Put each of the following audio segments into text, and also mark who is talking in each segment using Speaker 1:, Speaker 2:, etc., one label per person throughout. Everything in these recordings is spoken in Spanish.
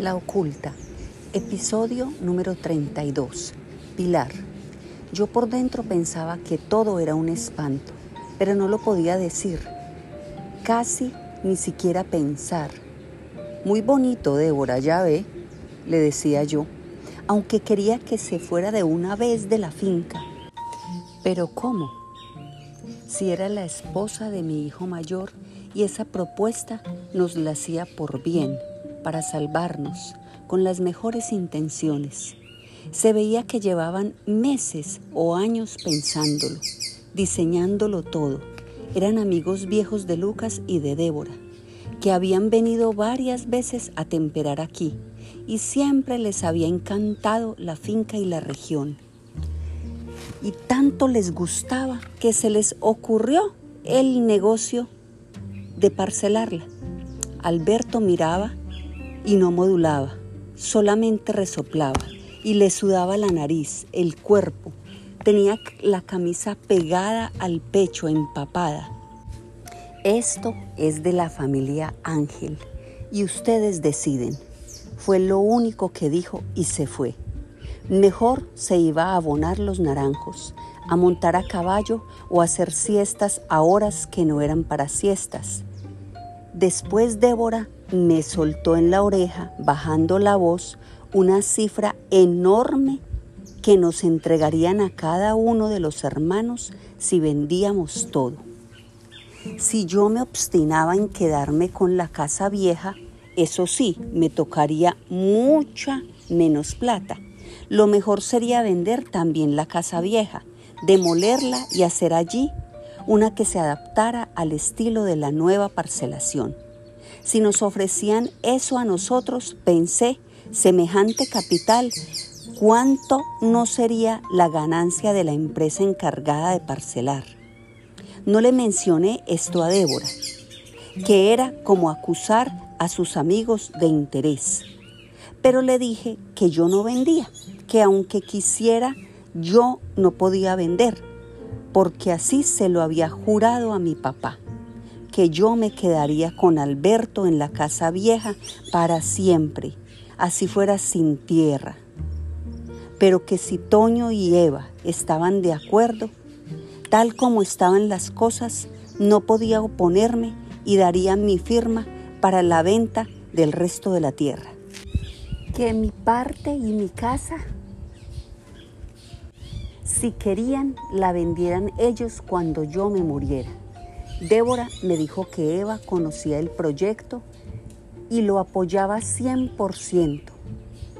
Speaker 1: La oculta. Episodio número 32. Pilar. Yo por dentro pensaba que todo era un espanto, pero no lo podía decir. Casi ni siquiera pensar. Muy bonito, Débora, ya ve, le decía yo, aunque quería que se fuera de una vez de la finca. Pero ¿cómo? Si era la esposa de mi hijo mayor y esa propuesta nos la hacía por bien para salvarnos con las mejores intenciones. Se veía que llevaban meses o años pensándolo, diseñándolo todo. Eran amigos viejos de Lucas y de Débora, que habían venido varias veces a temperar aquí y siempre les había encantado la finca y la región. Y tanto les gustaba que se les ocurrió el negocio de parcelarla. Alberto miraba y no modulaba, solamente resoplaba y le sudaba la nariz, el cuerpo. Tenía la camisa pegada al pecho, empapada. Esto es de la familia Ángel y ustedes deciden. Fue lo único que dijo y se fue. Mejor se iba a abonar los naranjos, a montar a caballo o a hacer siestas a horas que no eran para siestas. Después Débora me soltó en la oreja, bajando la voz, una cifra enorme que nos entregarían a cada uno de los hermanos si vendíamos todo. Si yo me obstinaba en quedarme con la casa vieja, eso sí, me tocaría mucha menos plata. Lo mejor sería vender también la casa vieja, demolerla y hacer allí una que se adaptara al estilo de la nueva parcelación. Si nos ofrecían eso a nosotros, pensé, semejante capital, ¿cuánto no sería la ganancia de la empresa encargada de parcelar? No le mencioné esto a Débora, que era como acusar a sus amigos de interés. Pero le dije que yo no vendía, que aunque quisiera, yo no podía vender, porque así se lo había jurado a mi papá que yo me quedaría con Alberto en la casa vieja para siempre, así fuera sin tierra. Pero que si Toño y Eva estaban de acuerdo, tal como estaban las cosas, no podía oponerme y daría mi firma para la venta del resto de la tierra. Que mi parte y mi casa, si querían, la vendieran ellos cuando yo me muriera. Débora me dijo que Eva conocía el proyecto y lo apoyaba 100%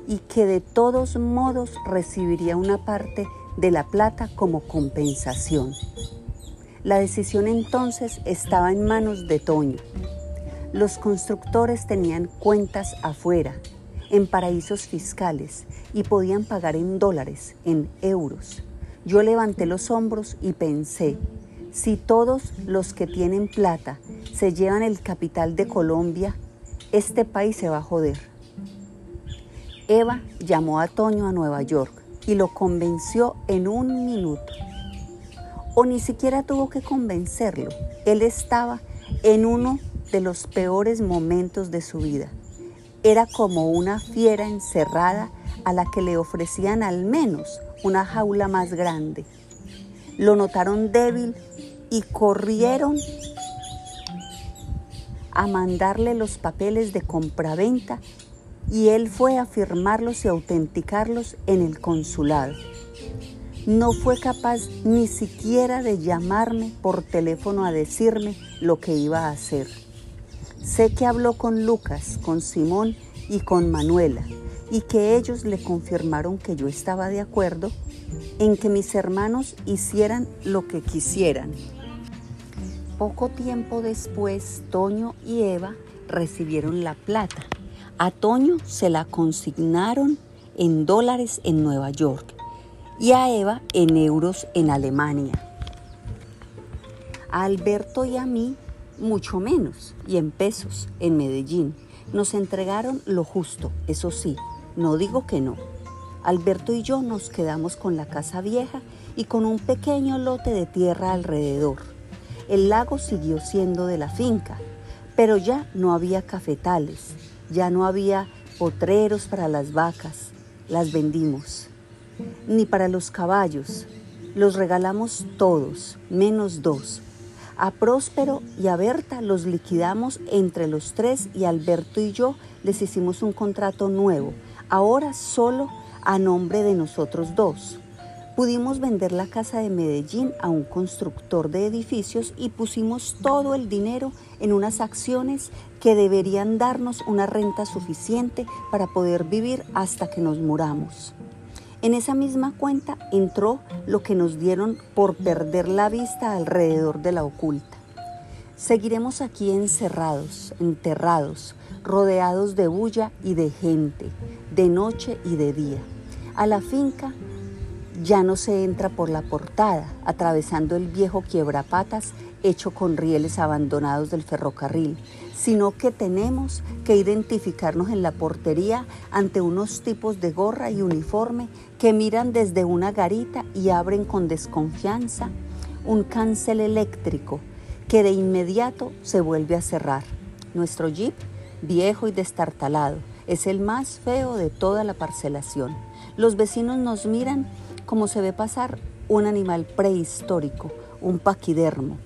Speaker 1: y que de todos modos recibiría una parte de la plata como compensación. La decisión entonces estaba en manos de Toño. Los constructores tenían cuentas afuera, en paraísos fiscales, y podían pagar en dólares, en euros. Yo levanté los hombros y pensé, si todos los que tienen plata se llevan el capital de Colombia, este país se va a joder. Eva llamó a Toño a Nueva York y lo convenció en un minuto. O ni siquiera tuvo que convencerlo. Él estaba en uno de los peores momentos de su vida. Era como una fiera encerrada a la que le ofrecían al menos una jaula más grande. Lo notaron débil y corrieron a mandarle los papeles de compraventa y él fue a firmarlos y autenticarlos en el consulado. No fue capaz ni siquiera de llamarme por teléfono a decirme lo que iba a hacer. Sé que habló con Lucas, con Simón y con Manuela y que ellos le confirmaron que yo estaba de acuerdo en que mis hermanos hicieran lo que quisieran poco tiempo después, Toño y Eva recibieron la plata. A Toño se la consignaron en dólares en Nueva York y a Eva en euros en Alemania. A Alberto y a mí mucho menos y en pesos en Medellín. Nos entregaron lo justo, eso sí, no digo que no. Alberto y yo nos quedamos con la casa vieja y con un pequeño lote de tierra alrededor el lago siguió siendo de la finca, pero ya no había cafetales, ya no había potreros para las vacas, las vendimos. Ni para los caballos, los regalamos todos, menos dos. A Próspero y a Berta los liquidamos entre los tres y Alberto y yo les hicimos un contrato nuevo, ahora solo a nombre de nosotros dos. Pudimos vender la casa de Medellín a un constructor de edificios y pusimos todo el dinero en unas acciones que deberían darnos una renta suficiente para poder vivir hasta que nos muramos. En esa misma cuenta entró lo que nos dieron por perder la vista alrededor de la oculta. Seguiremos aquí encerrados, enterrados, rodeados de bulla y de gente, de noche y de día. A la finca ya no se entra por la portada, atravesando el viejo quiebrapatas hecho con rieles abandonados del ferrocarril, sino que tenemos que identificarnos en la portería ante unos tipos de gorra y uniforme que miran desde una garita y abren con desconfianza un cancel eléctrico que de inmediato se vuelve a cerrar. Nuestro jeep, viejo y destartalado, es el más feo de toda la parcelación. Los vecinos nos miran como se ve pasar un animal prehistórico, un paquidermo.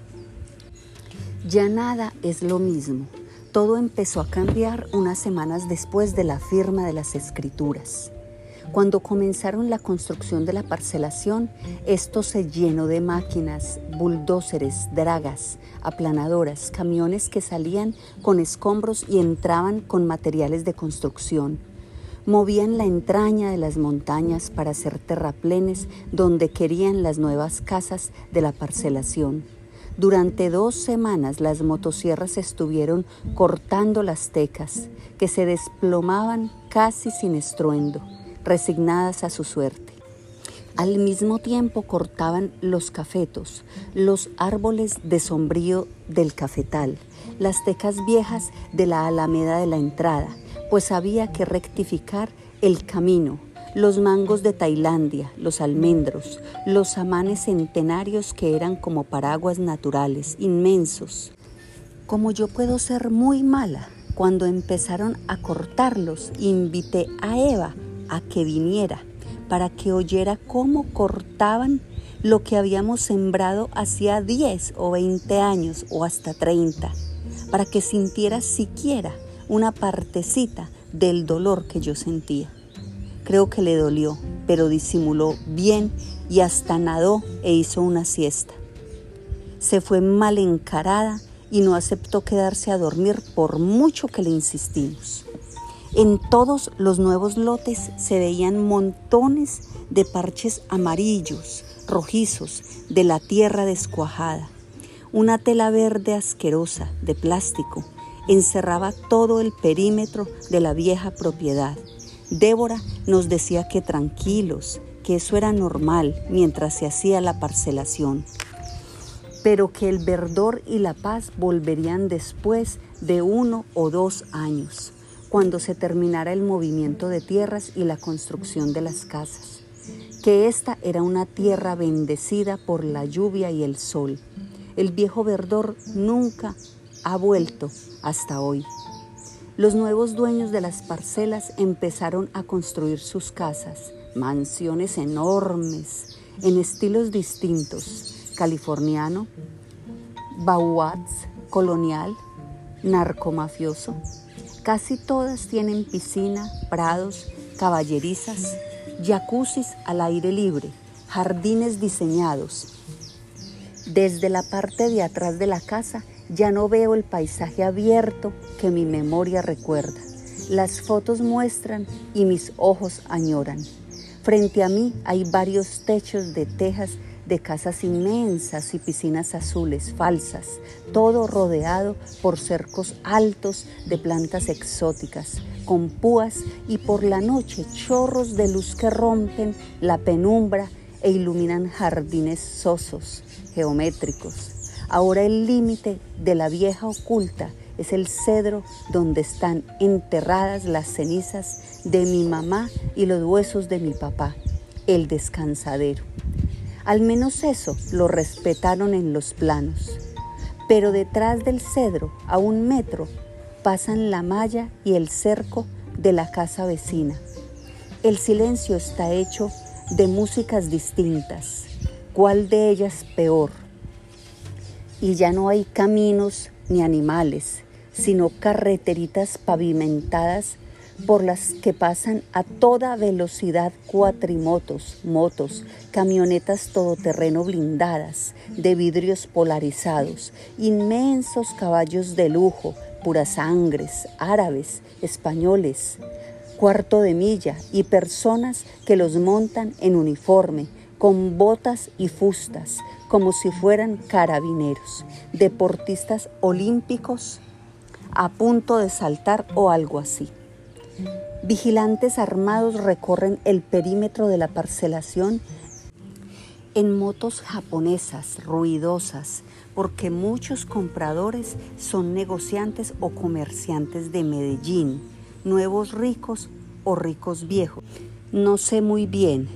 Speaker 1: Ya nada es lo mismo. Todo empezó a cambiar unas semanas después de la firma de las escrituras. Cuando comenzaron la construcción de la parcelación, esto se llenó de máquinas, bulldóceres, dragas, aplanadoras, camiones que salían con escombros y entraban con materiales de construcción movían la entraña de las montañas para hacer terraplenes donde querían las nuevas casas de la parcelación. Durante dos semanas las motosierras estuvieron cortando las tecas, que se desplomaban casi sin estruendo, resignadas a su suerte. Al mismo tiempo cortaban los cafetos, los árboles de sombrío del cafetal, las tecas viejas de la alameda de la entrada, pues había que rectificar el camino, los mangos de Tailandia, los almendros, los amanes centenarios que eran como paraguas naturales, inmensos. Como yo puedo ser muy mala, cuando empezaron a cortarlos, invité a Eva a que viniera para que oyera cómo cortaban lo que habíamos sembrado hacía 10 o 20 años o hasta 30, para que sintiera siquiera una partecita del dolor que yo sentía. Creo que le dolió, pero disimuló bien y hasta nadó e hizo una siesta. Se fue mal encarada y no aceptó quedarse a dormir por mucho que le insistimos. En todos los nuevos lotes se veían montones de parches amarillos, rojizos, de la tierra descuajada. Una tela verde asquerosa, de plástico, encerraba todo el perímetro de la vieja propiedad. Débora nos decía que tranquilos, que eso era normal mientras se hacía la parcelación, pero que el verdor y la paz volverían después de uno o dos años, cuando se terminara el movimiento de tierras y la construcción de las casas, que esta era una tierra bendecida por la lluvia y el sol. El viejo verdor nunca ha vuelto hasta hoy. Los nuevos dueños de las parcelas empezaron a construir sus casas, mansiones enormes, en estilos distintos, californiano, bauats, colonial, narcomafioso. Casi todas tienen piscina, prados, caballerizas, jacuzzis al aire libre, jardines diseñados. Desde la parte de atrás de la casa ya no veo el paisaje abierto que mi memoria recuerda. Las fotos muestran y mis ojos añoran. Frente a mí hay varios techos de tejas de casas inmensas y piscinas azules falsas, todo rodeado por cercos altos de plantas exóticas, con púas y por la noche chorros de luz que rompen la penumbra e iluminan jardines sosos, geométricos, Ahora el límite de la vieja oculta es el cedro donde están enterradas las cenizas de mi mamá y los huesos de mi papá, el descansadero. Al menos eso lo respetaron en los planos. Pero detrás del cedro, a un metro, pasan la malla y el cerco de la casa vecina. El silencio está hecho de músicas distintas. ¿Cuál de ellas peor? Y ya no hay caminos ni animales, sino carreteritas pavimentadas por las que pasan a toda velocidad cuatrimotos, motos, camionetas todoterreno blindadas, de vidrios polarizados, inmensos caballos de lujo, puras sangres, árabes, españoles, cuarto de milla y personas que los montan en uniforme, con botas y fustas, como si fueran carabineros, deportistas olímpicos a punto de saltar o algo así. Vigilantes armados recorren el perímetro de la parcelación en motos japonesas ruidosas, porque muchos compradores son negociantes o comerciantes de Medellín, nuevos ricos o ricos viejos. No sé muy bien,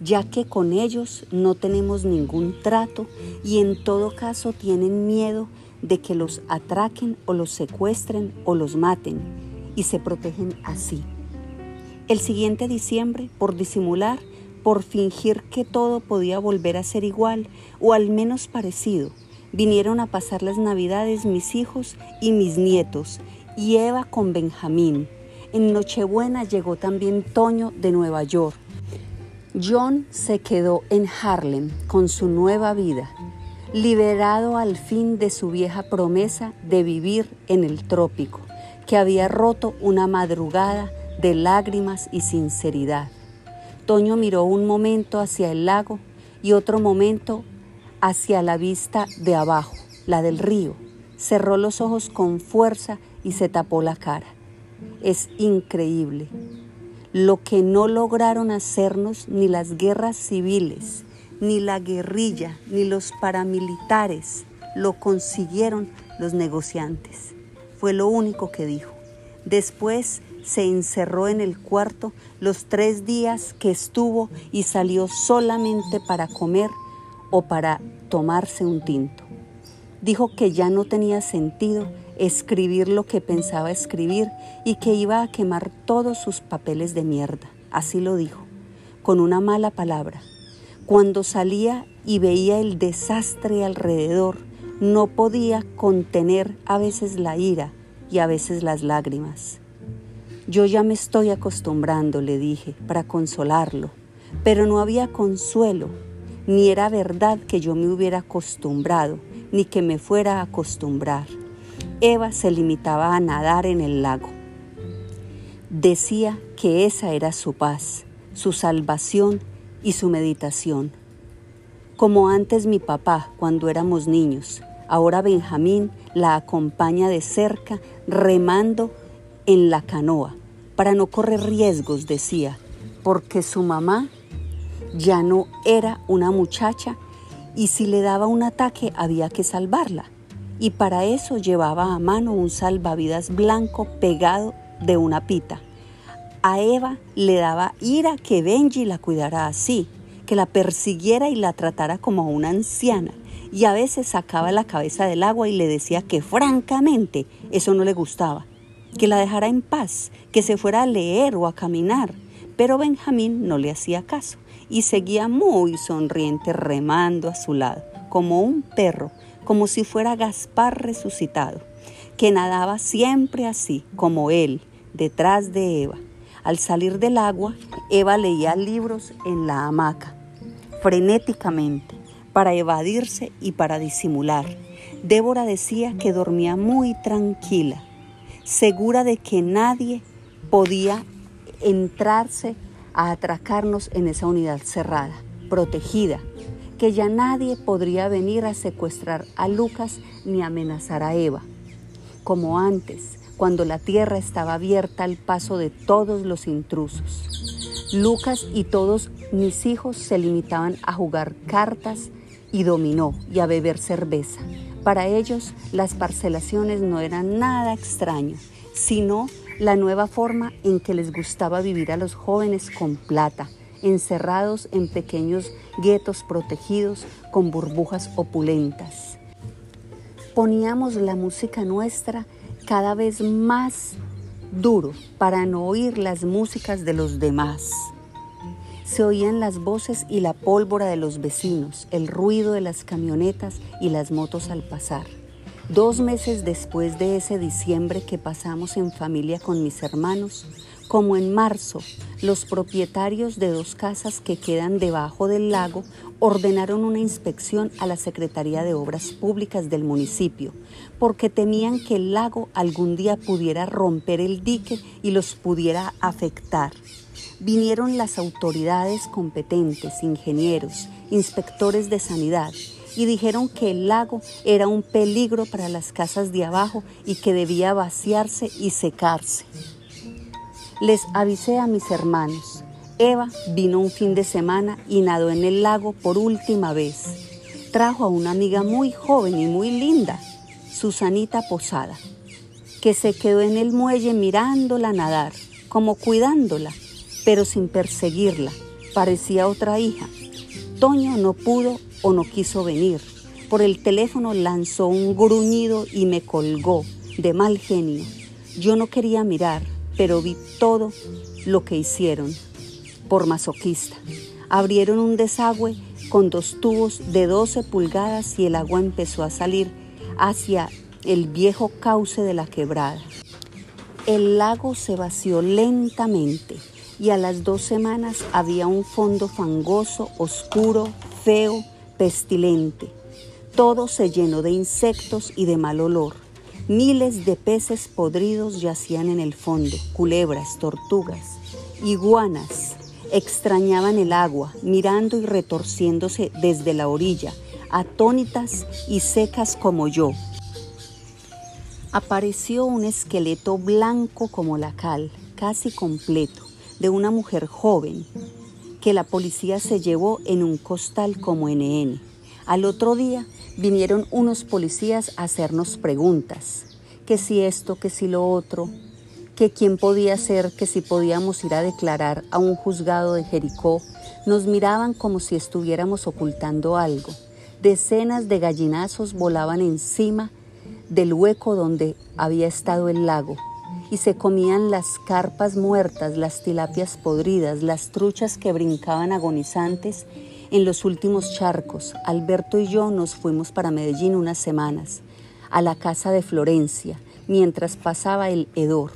Speaker 1: ya que con ellos no tenemos ningún trato y en todo caso tienen miedo de que los atraquen o los secuestren o los maten y se protegen así. El siguiente diciembre, por disimular, por fingir que todo podía volver a ser igual o al menos parecido, vinieron a pasar las navidades mis hijos y mis nietos y Eva con Benjamín. En Nochebuena llegó también Toño de Nueva York. John se quedó en Harlem con su nueva vida, liberado al fin de su vieja promesa de vivir en el trópico que había roto una madrugada de lágrimas y sinceridad. Toño miró un momento hacia el lago y otro momento hacia la vista de abajo, la del río. Cerró los ojos con fuerza y se tapó la cara. Es increíble lo que no lograron hacernos ni las guerras civiles, ni la guerrilla, ni los paramilitares, lo consiguieron los negociantes. Fue lo único que dijo. Después se encerró en el cuarto los tres días que estuvo y salió solamente para comer o para tomarse un tinto. Dijo que ya no tenía sentido escribir lo que pensaba escribir y que iba a quemar todos sus papeles de mierda. Así lo dijo, con una mala palabra. Cuando salía y veía el desastre alrededor, no podía contener a veces la ira y a veces las lágrimas. Yo ya me estoy acostumbrando, le dije, para consolarlo, pero no había consuelo, ni era verdad que yo me hubiera acostumbrado, ni que me fuera a acostumbrar. Eva se limitaba a nadar en el lago. Decía que esa era su paz, su salvación y su meditación como antes mi papá cuando éramos niños. Ahora Benjamín la acompaña de cerca remando en la canoa para no correr riesgos, decía, porque su mamá ya no era una muchacha y si le daba un ataque había que salvarla. Y para eso llevaba a mano un salvavidas blanco pegado de una pita. A Eva le daba ira que Benji la cuidara así, que la persiguiera y la tratara como a una anciana. Y a veces sacaba la cabeza del agua y le decía que francamente eso no le gustaba, que la dejara en paz, que se fuera a leer o a caminar. Pero Benjamín no le hacía caso y seguía muy sonriente remando a su lado, como un perro, como si fuera Gaspar resucitado, que nadaba siempre así, como él, detrás de Eva. Al salir del agua, Eva leía libros en la hamaca, frenéticamente, para evadirse y para disimular. Débora decía que dormía muy tranquila, segura de que nadie podía entrarse a atracarnos en esa unidad cerrada, protegida, que ya nadie podría venir a secuestrar a Lucas ni amenazar a Eva, como antes, cuando la tierra estaba abierta al paso de todos los intrusos. Lucas y todos mis hijos se limitaban a jugar cartas y dominó y a beber cerveza. Para ellos las parcelaciones no eran nada extraño, sino la nueva forma en que les gustaba vivir a los jóvenes con plata, encerrados en pequeños guetos protegidos con burbujas opulentas. Poníamos la música nuestra cada vez más duro para no oír las músicas de los demás. Se oían las voces y la pólvora de los vecinos, el ruido de las camionetas y las motos al pasar. Dos meses después de ese diciembre que pasamos en familia con mis hermanos, como en marzo, los propietarios de dos casas que quedan debajo del lago ordenaron una inspección a la Secretaría de Obras Públicas del municipio, porque temían que el lago algún día pudiera romper el dique y los pudiera afectar. Vinieron las autoridades competentes, ingenieros, inspectores de sanidad, y dijeron que el lago era un peligro para las casas de abajo y que debía vaciarse y secarse. Les avisé a mis hermanos. Eva vino un fin de semana y nadó en el lago por última vez. Trajo a una amiga muy joven y muy linda, Susanita Posada, que se quedó en el muelle mirándola nadar, como cuidándola, pero sin perseguirla. Parecía otra hija. Toño no pudo o no quiso venir. Por el teléfono lanzó un gruñido y me colgó, de mal genio. Yo no quería mirar, pero vi todo lo que hicieron por masoquista. Abrieron un desagüe con dos tubos de 12 pulgadas y el agua empezó a salir hacia el viejo cauce de la quebrada. El lago se vació lentamente y a las dos semanas había un fondo fangoso, oscuro, feo, pestilente. Todo se llenó de insectos y de mal olor. Miles de peces podridos yacían en el fondo, culebras, tortugas, iguanas. Extrañaban el agua, mirando y retorciéndose desde la orilla, atónitas y secas como yo. Apareció un esqueleto blanco como la cal, casi completo, de una mujer joven, que la policía se llevó en un costal como NN. Al otro día vinieron unos policías a hacernos preguntas, que si esto, que si lo otro, que quién podía ser, que si podíamos ir a declarar a un juzgado de Jericó, nos miraban como si estuviéramos ocultando algo. Decenas de gallinazos volaban encima del hueco donde había estado el lago y se comían las carpas muertas, las tilapias podridas, las truchas que brincaban agonizantes en los últimos charcos, Alberto y yo nos fuimos para Medellín unas semanas, a la casa de Florencia, mientras pasaba el hedor.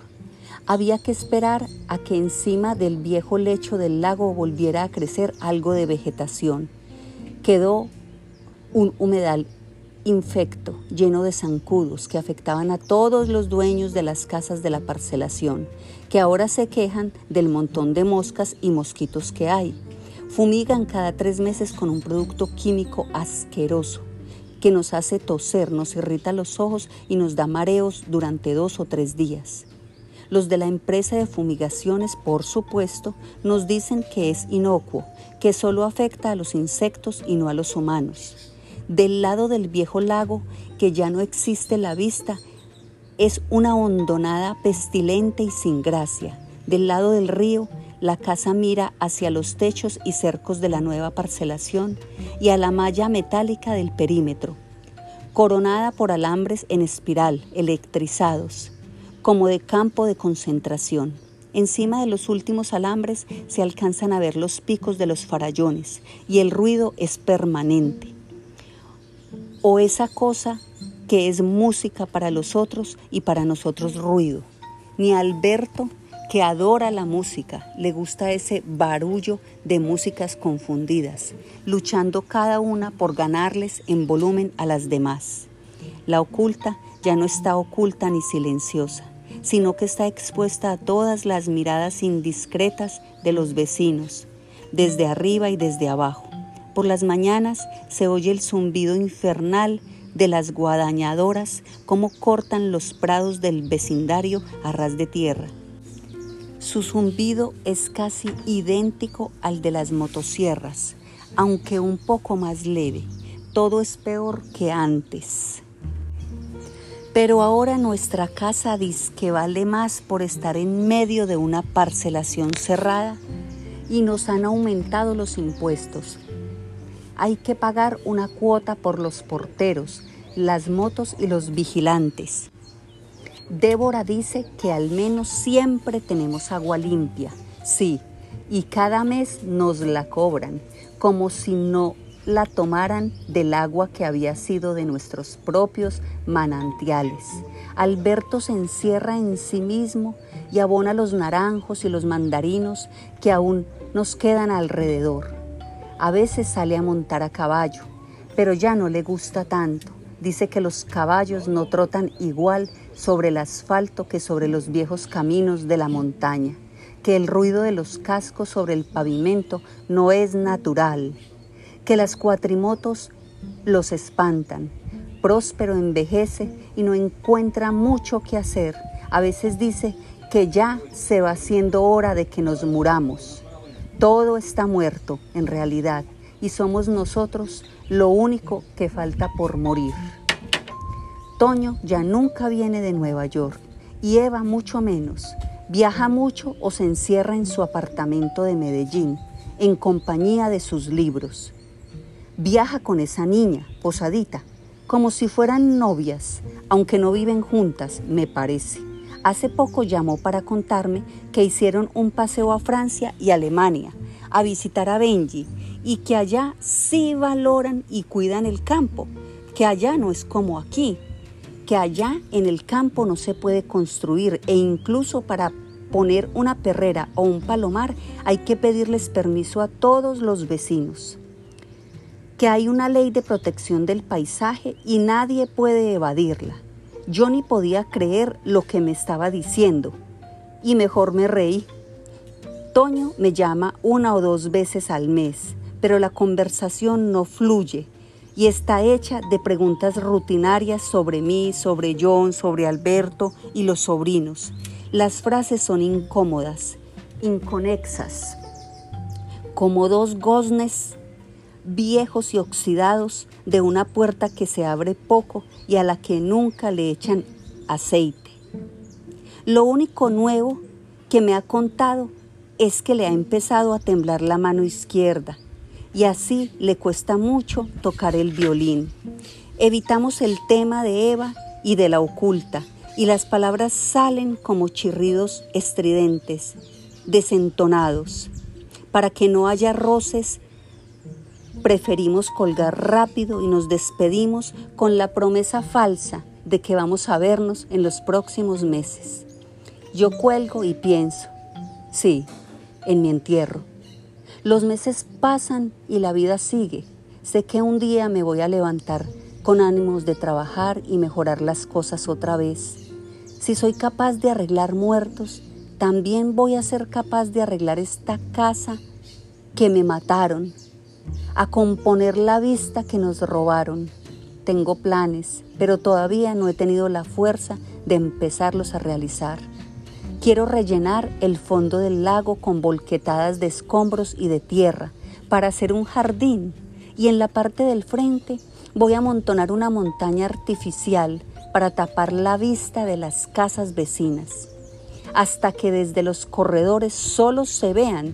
Speaker 1: Había que esperar a que encima del viejo lecho del lago volviera a crecer algo de vegetación. Quedó un humedal infecto, lleno de zancudos que afectaban a todos los dueños de las casas de la parcelación, que ahora se quejan del montón de moscas y mosquitos que hay. Fumigan cada tres meses con un producto químico asqueroso que nos hace toser, nos irrita los ojos y nos da mareos durante dos o tres días. Los de la empresa de fumigaciones, por supuesto, nos dicen que es inocuo, que solo afecta a los insectos y no a los humanos. Del lado del viejo lago, que ya no existe la vista, es una hondonada pestilente y sin gracia. Del lado del río, la casa mira hacia los techos y cercos de la nueva parcelación y a la malla metálica del perímetro, coronada por alambres en espiral, electrizados, como de campo de concentración. Encima de los últimos alambres se alcanzan a ver los picos de los farallones y el ruido es permanente. O esa cosa que es música para los otros y para nosotros ruido. Ni Alberto que adora la música, le gusta ese barullo de músicas confundidas, luchando cada una por ganarles en volumen a las demás. La oculta ya no está oculta ni silenciosa, sino que está expuesta a todas las miradas indiscretas de los vecinos, desde arriba y desde abajo. Por las mañanas se oye el zumbido infernal de las guadañadoras, como cortan los prados del vecindario a ras de tierra su zumbido es casi idéntico al de las motosierras, aunque un poco más leve. Todo es peor que antes. Pero ahora nuestra casa dice que vale más por estar en medio de una parcelación cerrada y nos han aumentado los impuestos. Hay que pagar una cuota por los porteros, las motos y los vigilantes. Débora dice que al menos siempre tenemos agua limpia, sí, y cada mes nos la cobran, como si no la tomaran del agua que había sido de nuestros propios manantiales. Alberto se encierra en sí mismo y abona los naranjos y los mandarinos que aún nos quedan alrededor. A veces sale a montar a caballo, pero ya no le gusta tanto. Dice que los caballos no trotan igual sobre el asfalto que sobre los viejos caminos de la montaña, que el ruido de los cascos sobre el pavimento no es natural que las cuatrimotos los espantan. Próspero envejece y no encuentra mucho que hacer. A veces dice que ya se va haciendo hora de que nos muramos. Todo está muerto en realidad y somos nosotros lo único que falta por morir. Toño ya nunca viene de Nueva York y Eva mucho menos. Viaja mucho o se encierra en su apartamento de Medellín en compañía de sus libros viaja con esa niña, posadita, como si fueran novias, aunque no viven juntas, me parece. Hace poco llamó para contarme que hicieron un paseo a Francia y Alemania a visitar a Benji y que allá sí valoran y cuidan el campo, que allá no es como aquí, que allá en el campo no se puede construir e incluso para poner una perrera o un palomar hay que pedirles permiso a todos los vecinos que hay una ley de protección del paisaje y nadie puede evadirla. Yo ni podía creer lo que me estaba diciendo y mejor me reí. Toño me llama una o dos veces al mes, pero la conversación no fluye y está hecha de preguntas rutinarias sobre mí, sobre John, sobre Alberto y los sobrinos. Las frases son incómodas, inconexas, como dos goznes viejos y oxidados de una puerta que se abre poco y a la que nunca le echan aceite. Lo único nuevo que me ha contado es que le ha empezado a temblar la mano izquierda y así le cuesta mucho tocar el violín. Evitamos el tema de Eva y de la oculta y las palabras salen como chirridos estridentes, desentonados, para que no haya roces Preferimos colgar rápido y nos despedimos con la promesa falsa de que vamos a vernos en los próximos meses. Yo cuelgo y pienso, sí, en mi entierro. Los meses pasan y la vida sigue. Sé que un día me voy a levantar con ánimos de trabajar y mejorar las cosas otra vez. Si soy capaz de arreglar muertos, también voy a ser capaz de arreglar esta casa que me mataron a componer la vista que nos robaron. Tengo planes, pero todavía no he tenido la fuerza de empezarlos a realizar. Quiero rellenar el fondo del lago con volquetadas de escombros y de tierra para hacer un jardín y en la parte del frente voy a amontonar una montaña artificial para tapar la vista de las casas vecinas, hasta que desde los corredores solo se vean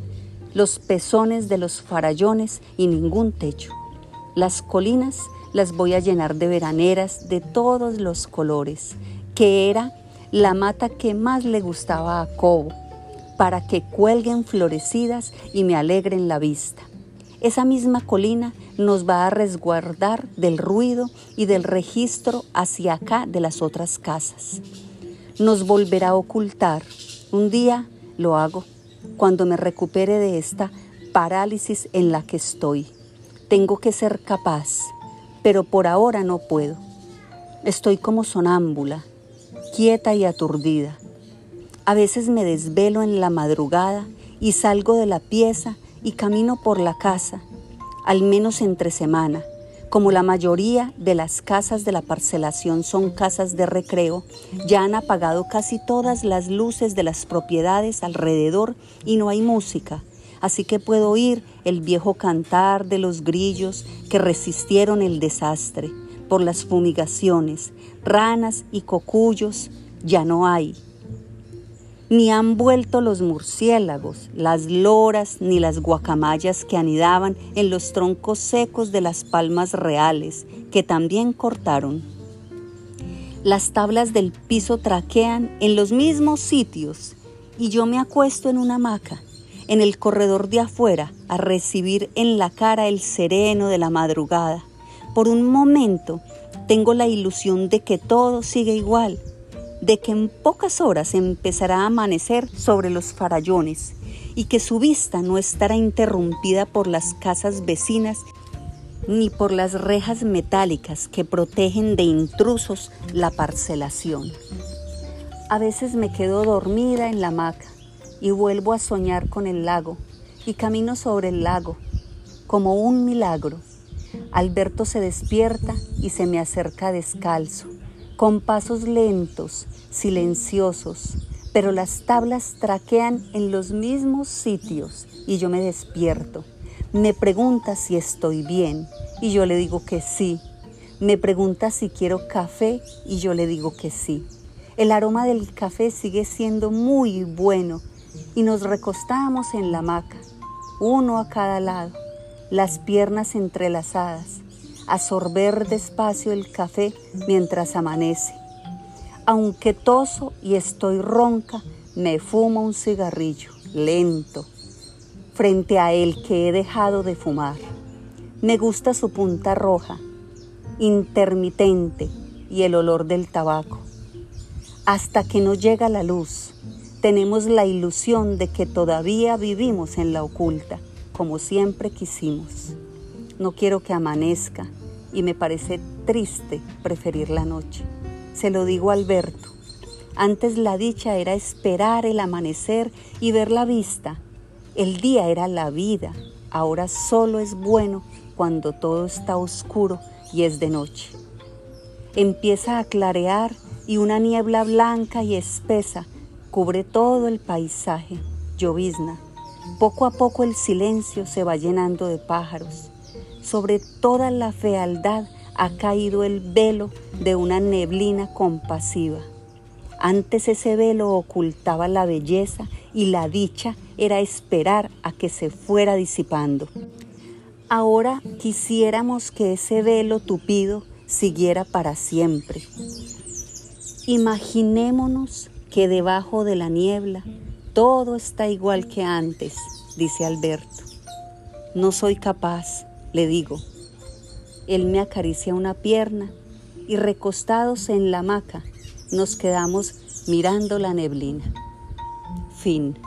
Speaker 1: los pezones de los farallones y ningún techo. Las colinas las voy a llenar de veraneras de todos los colores, que era la mata que más le gustaba a Cobo, para que cuelguen florecidas y me alegren la vista. Esa misma colina nos va a resguardar del ruido y del registro hacia acá de las otras casas. Nos volverá a ocultar. Un día lo hago cuando me recupere de esta parálisis en la que estoy. Tengo que ser capaz, pero por ahora no puedo. Estoy como sonámbula, quieta y aturdida. A veces me desvelo en la madrugada y salgo de la pieza y camino por la casa, al menos entre semana como la mayoría de las casas de la parcelación son casas de recreo, ya han apagado casi todas las luces de las propiedades alrededor y no hay música. Así que puedo oír el viejo cantar de los grillos que resistieron el desastre. Por las fumigaciones, ranas y cocuyos ya no hay ni han vuelto los murciélagos, las loras ni las guacamayas que anidaban en los troncos secos de las palmas reales, que también cortaron. Las tablas del piso traquean en los mismos sitios y yo me acuesto en una hamaca, en el corredor de afuera, a recibir en la cara el sereno de la madrugada. Por un momento tengo la ilusión de que todo sigue igual, de que en pocas horas empezará a amanecer sobre los farallones y que su vista no estará interrumpida por las casas vecinas ni por las rejas metálicas que protegen de intrusos la parcelación. A veces me quedo dormida en la hamaca y vuelvo a soñar con el lago y camino sobre el lago como un milagro. Alberto se despierta y se me acerca descalzo, con pasos lentos, silenciosos, pero las tablas traquean en los mismos sitios y yo me despierto. Me pregunta si estoy bien y yo le digo que sí. Me pregunta si quiero café y yo le digo que sí. El aroma del café sigue siendo muy bueno y nos recostamos en la hamaca, uno a cada lado, las piernas entrelazadas, a sorber despacio el café mientras amanece. Aunque toso y estoy ronca, me fumo un cigarrillo, lento, frente a el que he dejado de fumar. Me gusta su punta roja, intermitente y el olor del tabaco. Hasta que no llega la luz, tenemos la ilusión de que todavía vivimos en la oculta, como siempre quisimos. No quiero que amanezca y me parece triste preferir la noche. Se lo digo a Alberto. Antes la dicha era esperar el amanecer y ver la vista. El día era la vida. Ahora solo es bueno cuando todo está oscuro y es de noche. Empieza a clarear y una niebla blanca y espesa cubre todo el paisaje, llovizna. Poco a poco el silencio se va llenando de pájaros. Sobre toda la fealdad ha caído el velo de una neblina compasiva. Antes ese velo ocultaba la belleza y la dicha era esperar a que se fuera disipando. Ahora quisiéramos que ese velo tupido siguiera para siempre. Imaginémonos que debajo de la niebla todo está igual que antes, dice Alberto. No soy capaz, le digo. Él me acaricia una pierna y recostados en la hamaca nos quedamos mirando la neblina. Fin.